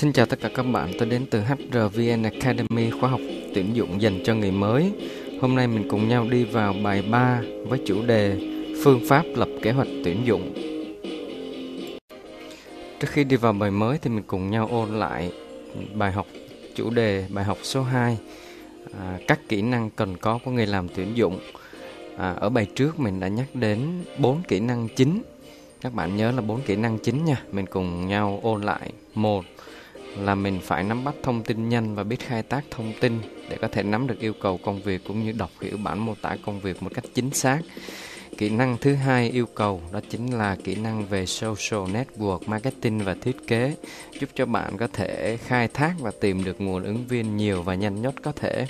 Xin chào tất cả các bạn, tôi đến từ HRVN Academy khóa học tuyển dụng dành cho người mới. Hôm nay mình cùng nhau đi vào bài 3 với chủ đề Phương pháp lập kế hoạch tuyển dụng. Trước khi đi vào bài mới thì mình cùng nhau ôn lại bài học chủ đề bài học số 2 à, các kỹ năng cần có của người làm tuyển dụng. À, ở bài trước mình đã nhắc đến bốn kỹ năng chính. Các bạn nhớ là bốn kỹ năng chính nha. Mình cùng nhau ôn lại. Một là mình phải nắm bắt thông tin nhanh và biết khai tác thông tin để có thể nắm được yêu cầu công việc cũng như đọc hiểu bản mô tả công việc một cách chính xác. Kỹ năng thứ hai yêu cầu đó chính là kỹ năng về social network marketing và thiết kế, giúp cho bạn có thể khai thác và tìm được nguồn ứng viên nhiều và nhanh nhất có thể.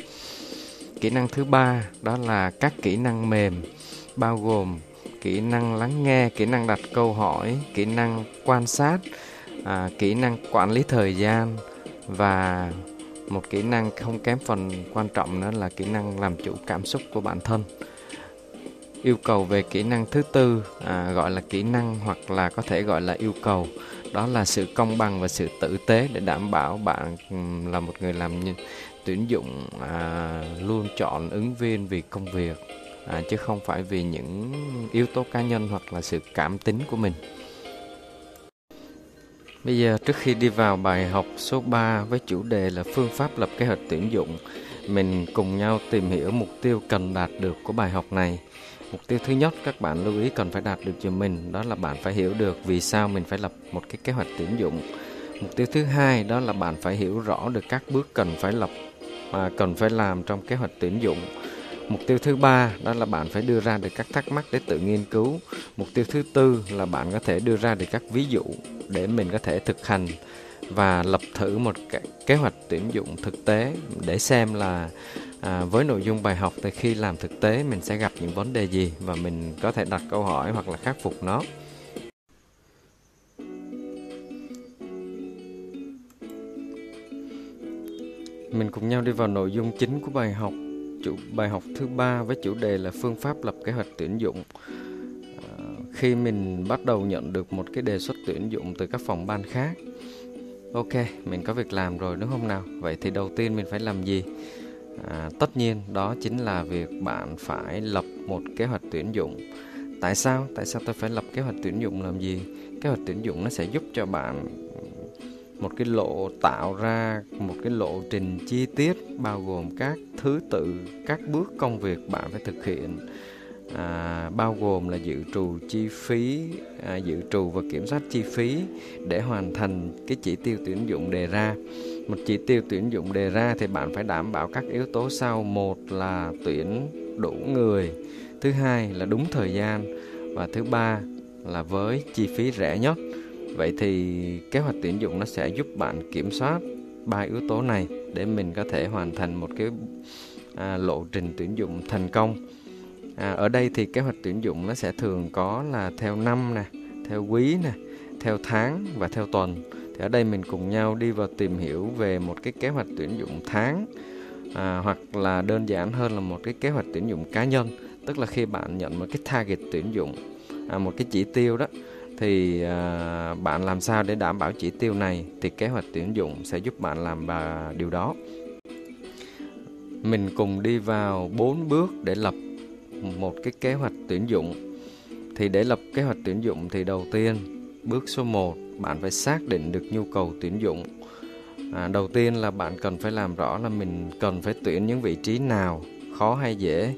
Kỹ năng thứ ba đó là các kỹ năng mềm bao gồm kỹ năng lắng nghe, kỹ năng đặt câu hỏi, kỹ năng quan sát, à, kỹ năng quản lý thời gian và một kỹ năng không kém phần quan trọng nữa là kỹ năng làm chủ cảm xúc của bản thân. Yêu cầu về kỹ năng thứ tư à, gọi là kỹ năng hoặc là có thể gọi là yêu cầu đó là sự công bằng và sự tử tế để đảm bảo bạn là một người làm tuyển dụng à, luôn chọn ứng viên vì công việc à, chứ không phải vì những yếu tố cá nhân hoặc là sự cảm tính của mình. Bây giờ trước khi đi vào bài học số 3 với chủ đề là phương pháp lập kế hoạch tuyển dụng, mình cùng nhau tìm hiểu mục tiêu cần đạt được của bài học này. Mục tiêu thứ nhất các bạn lưu ý cần phải đạt được cho mình đó là bạn phải hiểu được vì sao mình phải lập một cái kế hoạch tuyển dụng. Mục tiêu thứ hai đó là bạn phải hiểu rõ được các bước cần phải lập mà cần phải làm trong kế hoạch tuyển dụng Mục tiêu thứ ba đó là bạn phải đưa ra được các thắc mắc để tự nghiên cứu. Mục tiêu thứ tư là bạn có thể đưa ra được các ví dụ để mình có thể thực hành và lập thử một kế hoạch tuyển dụng thực tế để xem là à, với nội dung bài học thì khi làm thực tế mình sẽ gặp những vấn đề gì và mình có thể đặt câu hỏi hoặc là khắc phục nó. Mình cùng nhau đi vào nội dung chính của bài học chủ bài học thứ ba với chủ đề là phương pháp lập kế hoạch tuyển dụng khi mình bắt đầu nhận được một cái đề xuất tuyển dụng từ các phòng ban khác. Ok mình có việc làm rồi đúng không nào? Vậy thì đầu tiên mình phải làm gì? À, tất nhiên đó chính là việc bạn phải lập một kế hoạch tuyển dụng. Tại sao? Tại sao tôi phải lập kế hoạch tuyển dụng làm gì? Kế hoạch tuyển dụng nó sẽ giúp cho bạn một cái lộ tạo ra một cái lộ trình chi tiết bao gồm các thứ tự các bước công việc bạn phải thực hiện à, bao gồm là dự trù chi phí à, dự trù và kiểm soát chi phí để hoàn thành cái chỉ tiêu tuyển dụng đề ra. Một chỉ tiêu tuyển dụng đề ra thì bạn phải đảm bảo các yếu tố sau. Một là tuyển đủ người thứ hai là đúng thời gian và thứ ba là với chi phí rẻ nhất. Vậy thì kế hoạch tuyển dụng nó sẽ giúp bạn kiểm soát ba yếu tố này để mình có thể hoàn thành một cái à, lộ trình tuyển dụng thành công. À, ở đây thì kế hoạch tuyển dụng nó sẽ thường có là theo năm nè, theo quý nè, theo tháng và theo tuần. Thì ở đây mình cùng nhau đi vào tìm hiểu về một cái kế hoạch tuyển dụng tháng à, hoặc là đơn giản hơn là một cái kế hoạch tuyển dụng cá nhân. Tức là khi bạn nhận một cái target tuyển dụng, à, một cái chỉ tiêu đó thì à, bạn làm sao để đảm bảo chỉ tiêu này thì kế hoạch tuyển dụng sẽ giúp bạn làm và điều đó mình cùng đi vào bốn bước để lập một cái kế hoạch tuyển dụng. Thì để lập kế hoạch tuyển dụng thì đầu tiên bước số 1 bạn phải xác định được nhu cầu tuyển dụng. À, đầu tiên là bạn cần phải làm rõ là mình cần phải tuyển những vị trí nào khó hay dễ.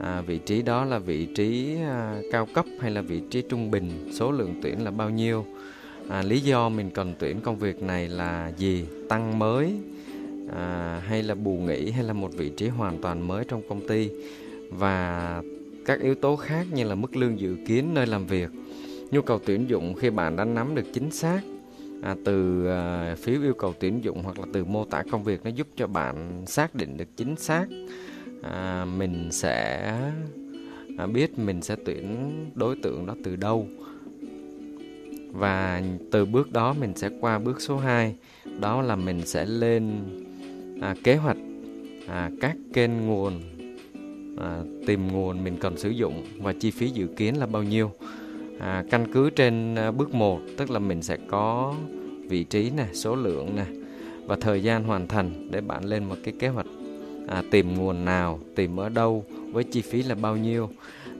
À, vị trí đó là vị trí à, cao cấp hay là vị trí trung bình số lượng tuyển là bao nhiêu? À, lý do mình cần tuyển công việc này là gì? Tăng mới à, hay là bù nghỉ hay là một vị trí hoàn toàn mới trong công ty? Và các yếu tố khác như là mức lương dự kiến nơi làm việc nhu cầu tuyển dụng khi bạn đã nắm được chính xác à, từ à, phiếu yêu cầu tuyển dụng hoặc là từ mô tả công việc nó giúp cho bạn xác định được chính xác à, mình sẽ à, biết mình sẽ tuyển đối tượng đó từ đâu. Và từ bước đó mình sẽ qua bước số 2 đó là mình sẽ lên à, kế hoạch à, các kênh nguồn à, tìm nguồn mình cần sử dụng và chi phí dự kiến là bao nhiêu. À, căn cứ trên à, bước 1 tức là mình sẽ có vị trí nè số lượng nè và thời gian hoàn thành để bạn lên một cái kế hoạch. À, tìm nguồn nào tìm ở đâu với chi phí là bao nhiêu.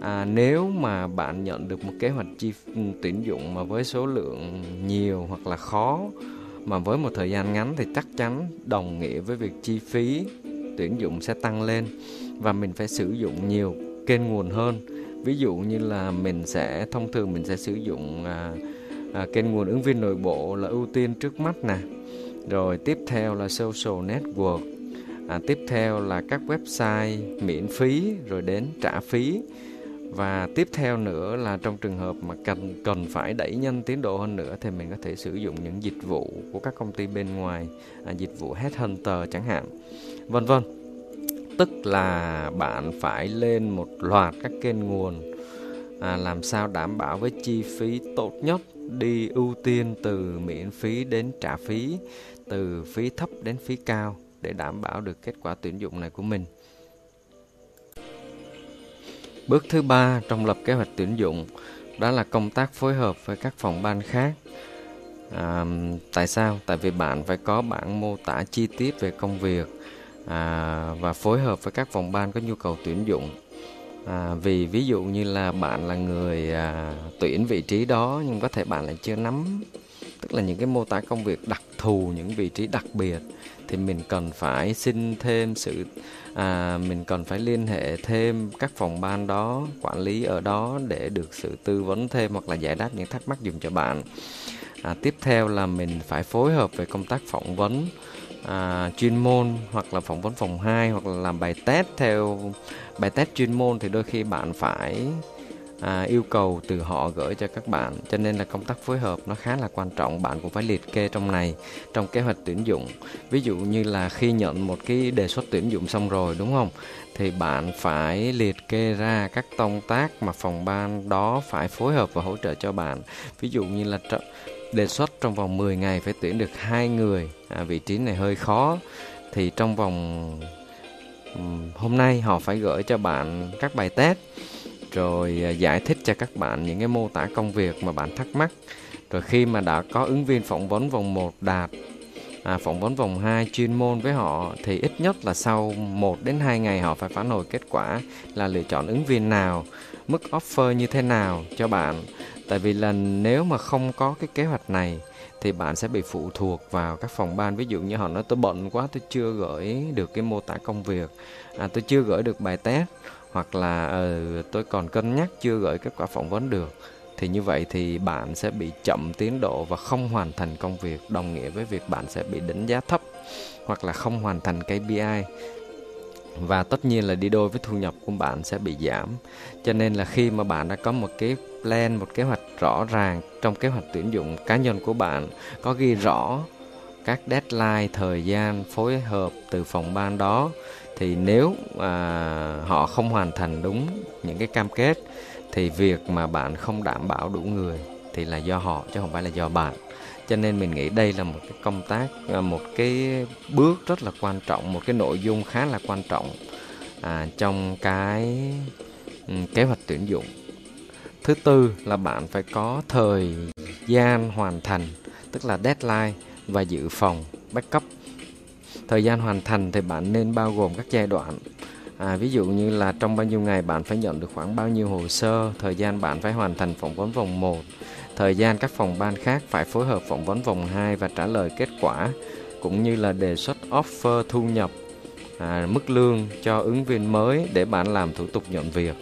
À, nếu mà bạn nhận được một kế hoạch chi ừ, tuyển dụng mà với số lượng nhiều hoặc là khó mà với một thời gian ngắn thì chắc chắn đồng nghĩa với việc chi phí tuyển dụng sẽ tăng lên và mình phải sử dụng nhiều kênh nguồn hơn. Ví dụ như là mình sẽ thông thường mình sẽ sử dụng à, à, kênh nguồn ứng viên nội bộ là ưu tiên trước mắt nè. Rồi tiếp theo là social network. À, tiếp theo là các website miễn phí rồi đến trả phí. Và tiếp theo nữa là trong trường hợp mà cần cần phải đẩy nhanh tiến độ hơn nữa thì mình có thể sử dụng những dịch vụ của các công ty bên ngoài à, dịch vụ headhunter chẳng hạn vân vân tức là bạn phải lên một loạt các kênh nguồn à, làm sao đảm bảo với chi phí tốt nhất đi ưu tiên từ miễn phí đến trả phí từ phí thấp đến phí cao để đảm bảo được kết quả tuyển dụng này của mình Bước thứ ba trong lập kế hoạch tuyển dụng đó là công tác phối hợp với các phòng ban khác. À, tại sao? Tại vì bạn phải có bản mô tả chi tiết về công việc à, và phối hợp với các phòng ban có nhu cầu tuyển dụng. À, vì ví dụ như là bạn là người à, tuyển vị trí đó nhưng có thể bạn lại chưa nắm tức là những cái mô tả công việc đặc thù những vị trí đặc biệt thì mình cần phải xin thêm sự à, mình cần phải liên hệ thêm các phòng ban đó quản lý ở đó để được sự tư vấn thêm hoặc là giải đáp những thắc mắc dùng cho bạn à, tiếp theo là mình phải phối hợp về công tác phỏng vấn à, chuyên môn hoặc là phỏng vấn phòng 2 hoặc là làm bài test theo bài test chuyên môn thì đôi khi bạn phải à, yêu cầu từ họ gửi cho các bạn. Cho nên là công tác phối hợp nó khá là quan trọng bạn cũng phải liệt kê trong này trong kế hoạch tuyển dụng. Ví dụ như là khi nhận một cái đề xuất tuyển dụng xong rồi đúng không? Thì bạn phải liệt kê ra các công tác mà phòng ban đó phải phối hợp và hỗ trợ cho bạn. Ví dụ như là đề xuất trong vòng 10 ngày phải tuyển được hai người. À, vị trí này hơi khó. Thì trong vòng hôm nay họ phải gửi cho bạn các bài test rồi à, giải thích cho các bạn những cái mô tả công việc mà bạn thắc mắc. Rồi khi mà đã có ứng viên phỏng vấn vòng 1 đạt à, phỏng vấn vòng 2 chuyên môn với họ thì ít nhất là sau 1 đến 2 ngày họ phải phản hồi kết quả là lựa chọn ứng viên nào mức offer như thế nào cho bạn. Tại vì là nếu mà không có cái kế hoạch này thì bạn sẽ bị phụ thuộc vào các phòng ban. Ví dụ như họ nói tôi bận quá tôi chưa gửi được cái mô tả công việc. À, tôi chưa gửi được bài test hoặc là ừ, tôi còn cân nhắc chưa gửi kết quả phỏng vấn được thì như vậy thì bạn sẽ bị chậm tiến độ và không hoàn thành công việc đồng nghĩa với việc bạn sẽ bị đánh giá thấp hoặc là không hoàn thành KPI và tất nhiên là đi đôi với thu nhập của bạn sẽ bị giảm. Cho nên là khi mà bạn đã có một cái plan một kế hoạch rõ ràng trong kế hoạch tuyển dụng cá nhân của bạn có ghi rõ các deadline thời gian phối hợp từ phòng ban đó thì nếu à, họ không hoàn thành đúng những cái cam kết thì việc mà bạn không đảm bảo đủ người thì là do họ chứ không phải là do bạn. Cho nên mình nghĩ đây là một cái công tác à, một cái bước rất là quan trọng một cái nội dung khá là quan trọng à, trong cái um, kế hoạch tuyển dụng. Thứ tư là bạn phải có thời gian hoàn thành tức là deadline và dự phòng backup. Thời gian hoàn thành thì bạn nên bao gồm các giai đoạn à, ví dụ như là trong bao nhiêu ngày bạn phải nhận được khoảng bao nhiêu hồ sơ thời gian bạn phải hoàn thành phỏng vấn vòng 1 thời gian các phòng ban khác phải phối hợp phỏng vấn vòng 2 và trả lời kết quả cũng như là đề xuất offer thu nhập à, mức lương cho ứng viên mới để bạn làm thủ tục nhận việc.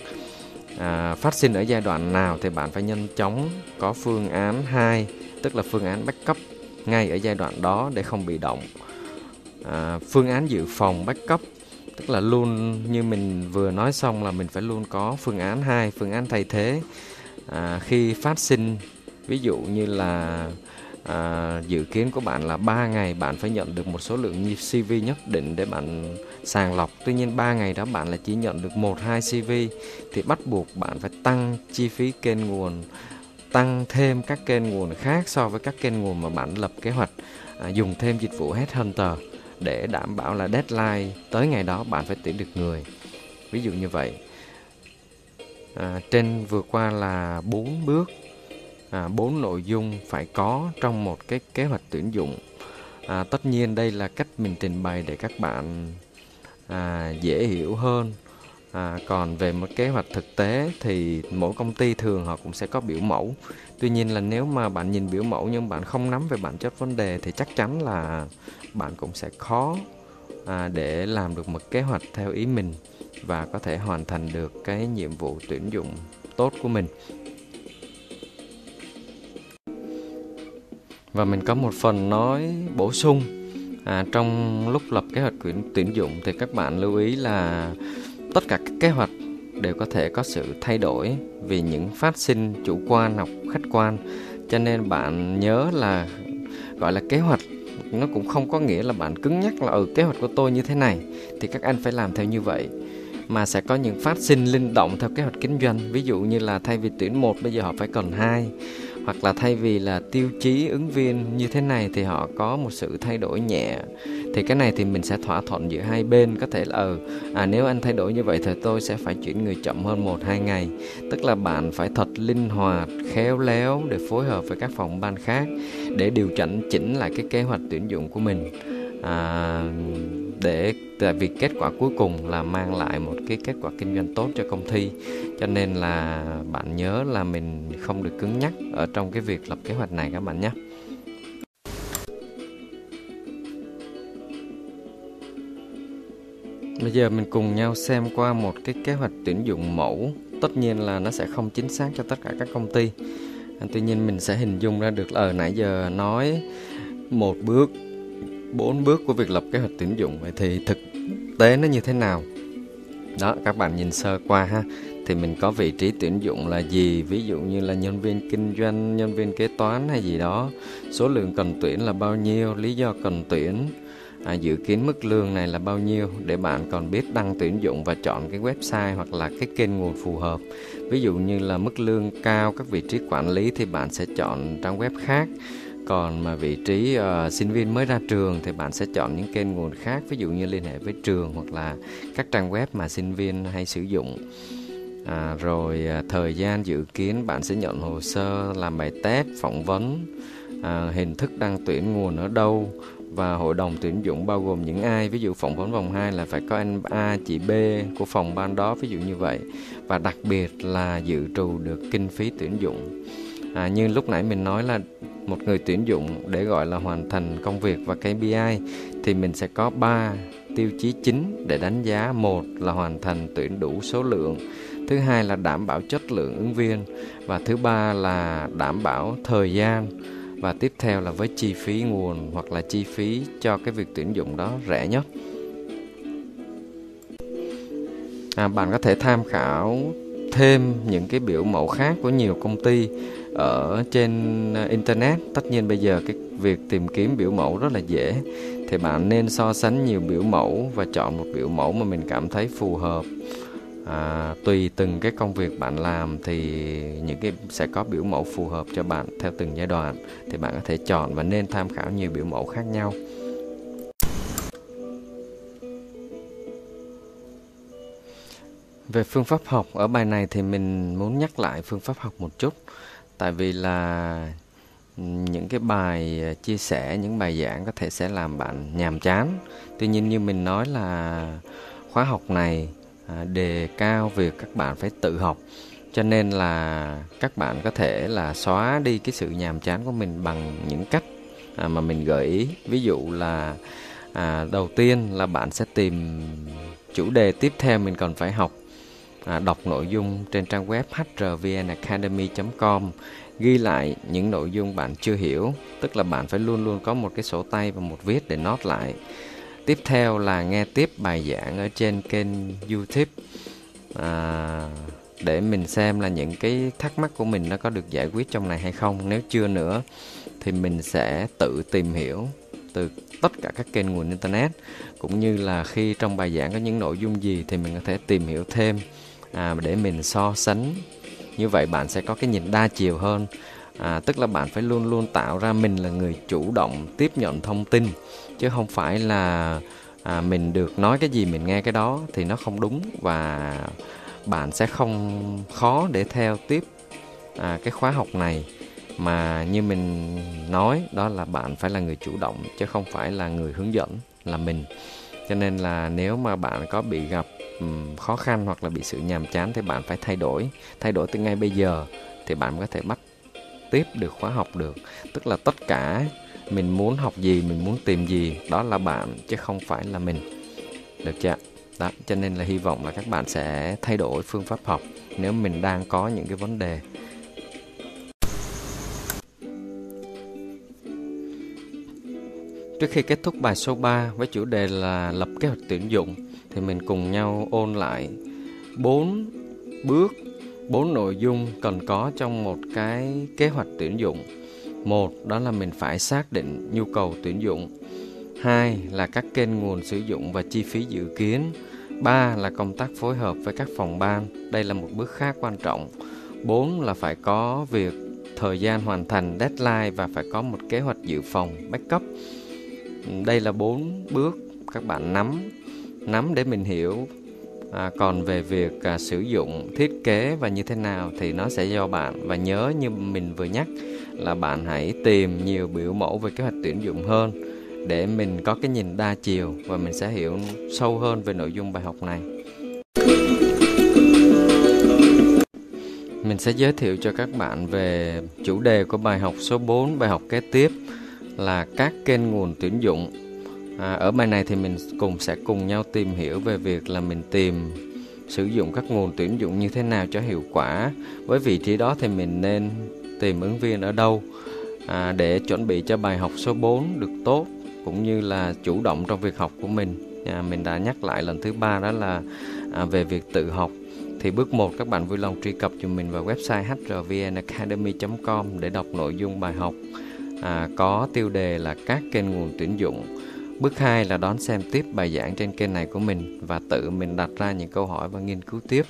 À, phát sinh ở giai đoạn nào thì bạn phải nhanh chóng có phương án 2 tức là phương án backup ngay ở giai đoạn đó để không bị động. À, phương án dự phòng backup tức là luôn như mình vừa nói xong là mình phải luôn có phương án 2 phương án thay thế. À, khi phát sinh ví dụ như là à, dự kiến của bạn là 3 ngày bạn phải nhận được một số lượng CV nhất định để bạn sàng lọc. Tuy nhiên 3 ngày đó bạn là chỉ nhận được một hai CV thì bắt buộc bạn phải tăng chi phí kênh nguồn tăng thêm các kênh nguồn khác so với các kênh nguồn mà bạn lập kế hoạch à, dùng thêm dịch vụ Headhunter để đảm bảo là deadline tới ngày đó bạn phải tuyển được người. Ví dụ như vậy. À, trên vừa qua là bốn bước. À, bốn nội dung phải có trong một cái kế hoạch tuyển dụng. À, tất nhiên đây là cách mình trình bày để các bạn à, dễ hiểu hơn à, còn về một kế hoạch thực tế thì mỗi công ty thường họ cũng sẽ có biểu mẫu. Tuy nhiên là nếu mà bạn nhìn biểu mẫu nhưng bạn không nắm về bản chất vấn đề thì chắc chắn là bạn cũng sẽ khó à, để làm được một kế hoạch theo ý mình và có thể hoàn thành được cái nhiệm vụ tuyển dụng tốt của mình. Và mình có một phần nói bổ sung. À, trong lúc lập kế hoạch tuyển tuyển dụng thì các bạn lưu ý là tất cả các kế hoạch đều có thể có sự thay đổi vì những phát sinh chủ quan hoặc khách quan. Cho nên bạn nhớ là, gọi là, kế hoạch nó cũng không có nghĩa là bạn cứng nhắc là ừ kế hoạch của tôi như thế này. Thì các anh phải làm theo như vậy. Mà sẽ có những phát sinh linh động theo kế hoạch kinh doanh. Ví dụ như là thay vì tuyển một, bây giờ họ phải cần hai hoặc là thay vì là tiêu chí ứng viên như thế này thì họ có một sự thay đổi nhẹ thì cái này thì mình sẽ thỏa thuận giữa hai bên có thể là ừ à nếu anh thay đổi như vậy thì tôi sẽ phải chuyển người chậm hơn một hai ngày. Tức là bạn phải thật linh hoạt khéo léo để phối hợp với các phòng ban khác để điều chỉnh chỉnh lại cái kế hoạch tuyển dụng của mình. À, để tại vì kết quả cuối cùng là mang lại một cái kết quả kinh doanh tốt cho công ty cho nên là bạn nhớ là mình không được cứng nhắc ở trong cái việc lập kế hoạch này các bạn nhé Bây giờ mình cùng nhau xem qua một cái kế hoạch tuyển dụng mẫu. Tất nhiên là nó sẽ không chính xác cho tất cả các công ty. Tuy nhiên mình sẽ hình dung ra được là ở nãy giờ nói một bước bốn bước của việc lập kế hoạch tuyển dụng vậy thì thực tế nó như thế nào? Đó các bạn nhìn sơ qua ha. Thì mình có vị trí tuyển dụng là gì? Ví dụ như là nhân viên kinh doanh nhân viên kế toán hay gì đó. Số lượng cần tuyển là bao nhiêu? Lý do cần tuyển? À, dự kiến mức lương này là bao nhiêu? Để bạn còn biết đăng tuyển dụng và chọn cái website hoặc là cái kênh nguồn phù hợp. Ví dụ như là mức lương cao các vị trí quản lý thì bạn sẽ chọn trang web khác còn mà vị trí uh, sinh viên mới ra trường thì bạn sẽ chọn những kênh nguồn khác ví dụ như liên hệ với trường hoặc là các trang web mà sinh viên hay sử dụng. À, rồi à, thời gian dự kiến bạn sẽ nhận hồ sơ làm bài test phỏng vấn à, hình thức đăng tuyển nguồn ở đâu và hội đồng tuyển dụng bao gồm những ai? Ví dụ phỏng vấn vòng 2 là phải có anh A chị B của phòng ban đó ví dụ như vậy. Và đặc biệt là dự trù được kinh phí tuyển dụng à, như lúc nãy mình nói là một người tuyển dụng để gọi là hoàn thành công việc và KPI thì mình sẽ có 3 tiêu chí chính để đánh giá. Một là hoàn thành tuyển đủ số lượng thứ hai là đảm bảo chất lượng ứng viên và thứ ba là đảm bảo thời gian và tiếp theo là với chi phí nguồn hoặc là chi phí cho cái việc tuyển dụng đó rẻ nhất. À, bạn có thể tham khảo thêm những cái biểu mẫu khác của nhiều công ty ở trên ờ, internet. Tất nhiên bây giờ cái việc tìm kiếm biểu mẫu rất là dễ. Thì bạn nên so sánh nhiều biểu mẫu và chọn một biểu mẫu mà mình cảm thấy phù hợp. À, tùy từng cái công việc bạn làm thì những cái sẽ có biểu mẫu phù hợp cho bạn theo từng giai đoạn. Thì bạn có thể chọn và nên tham khảo nhiều biểu mẫu khác nhau. Về phương pháp học ở bài này thì mình muốn nhắc lại phương pháp học một chút tại vì là những cái bài ờ, chia sẻ những bài giảng có thể sẽ làm bạn nhàm chán. Tuy nhiên như mình nói là khóa học này à, đề cao việc các bạn phải tự học. Cho nên là các bạn có thể là xóa đi cái sự nhàm chán của mình bằng những cách à, mà mình gợi ý. Ví dụ là à, đầu tiên là bạn sẽ tìm chủ đề tiếp theo mình cần phải học à, đọc nội dung trên trang web hrvnacademy.com ghi lại những nội dung bạn chưa hiểu tức là bạn phải luôn luôn có một cái sổ tay và một viết để nốt lại. Tiếp theo là nghe tiếp bài giảng ở trên kênh youtube. À, để mình xem là những cái thắc mắc của mình nó có được giải quyết trong này hay không. Nếu chưa nữa thì mình sẽ tự tìm hiểu từ tất cả các kênh nguồn internet cũng như là khi trong bài giảng có những nội dung gì thì mình có thể tìm hiểu thêm à, để mình so sánh. Như vậy bạn sẽ có cái nhìn đa chiều hơn. À, tức là bạn phải luôn luôn tạo ra mình là người chủ động tiếp nhận thông tin chứ không phải là à, mình được nói cái gì mình nghe cái đó thì nó không đúng và bạn sẽ không khó để theo tiếp à, cái khóa học này. Mà như mình nói đó là bạn phải là người chủ động chứ không phải là người hướng dẫn là mình. Cho nên là nếu mà bạn có bị gặp um, khó khăn hoặc là bị sự nhàm chán thì bạn phải thay đổi. Thay đổi từ ngay bây giờ thì bạn có thể bắt tiếp được khóa học được. Tức là tất cả mình muốn học gì mình muốn tìm gì đó là bạn chứ không phải là mình. Được chưa đó cho nên là hy vọng là các bạn sẽ thay đổi phương pháp học nếu mình đang có những cái vấn đề. Trước khi kết thúc bài số 3 với chủ đề là lập kế hoạch tuyển dụng thì mình cùng nhau ôn lại bốn bước, bốn nội dung cần có trong một cái kế hoạch tuyển dụng. Một đó là mình phải xác định nhu cầu tuyển dụng. Hai là các kênh nguồn sử dụng và chi phí dự kiến. Ba là công tác phối hợp với các phòng ban. Đây là một bước khá quan trọng. Bốn là phải có việc thời gian hoàn thành deadline và phải có một kế hoạch dự phòng backup đây là bốn bước các bạn nắm nắm để mình hiểu. À, còn về việc à, sử dụng thiết kế và như thế nào thì nó sẽ do bạn. Và nhớ như mình vừa nhắc là bạn hãy tìm nhiều biểu mẫu về kế hoạch tuyển dụng hơn để mình có cái nhìn đa chiều và mình sẽ hiểu sâu hơn về nội dung bài học này. Mình sẽ giới thiệu cho các bạn về chủ đề của bài học số 4 bài học kế tiếp là các kênh nguồn tuyển dụng à, ở bài này thì mình cùng sẽ cùng nhau tìm hiểu về việc là mình tìm sử dụng các nguồn tuyển dụng như thế nào cho hiệu quả. Với vị trí đó thì mình nên tìm ứng viên ở đâu à, để chuẩn bị cho bài học số 4 được tốt cũng như là chủ động trong việc học của mình. À, mình đã nhắc lại lần thứ ba đó là à, về việc tự học. Thì bước 1 các bạn vui lòng truy cập cho mình vào website hrvnacademy.com để đọc nội dung bài học. À, có tiêu đề là các kênh nguồn tuyển dụng. Bước 2 là đón xem tiếp bài giảng trên kênh này của mình và tự mình đặt ra những câu hỏi và nghiên cứu tiếp.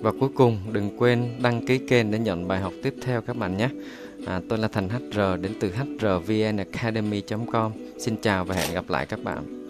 Và cuối cùng đừng quên đăng ký kênh để nhận bài học tiếp theo các bạn nhé. À, tôi là Thành HR đến từ hrvnacademy.com. Xin chào và hẹn gặp lại các bạn.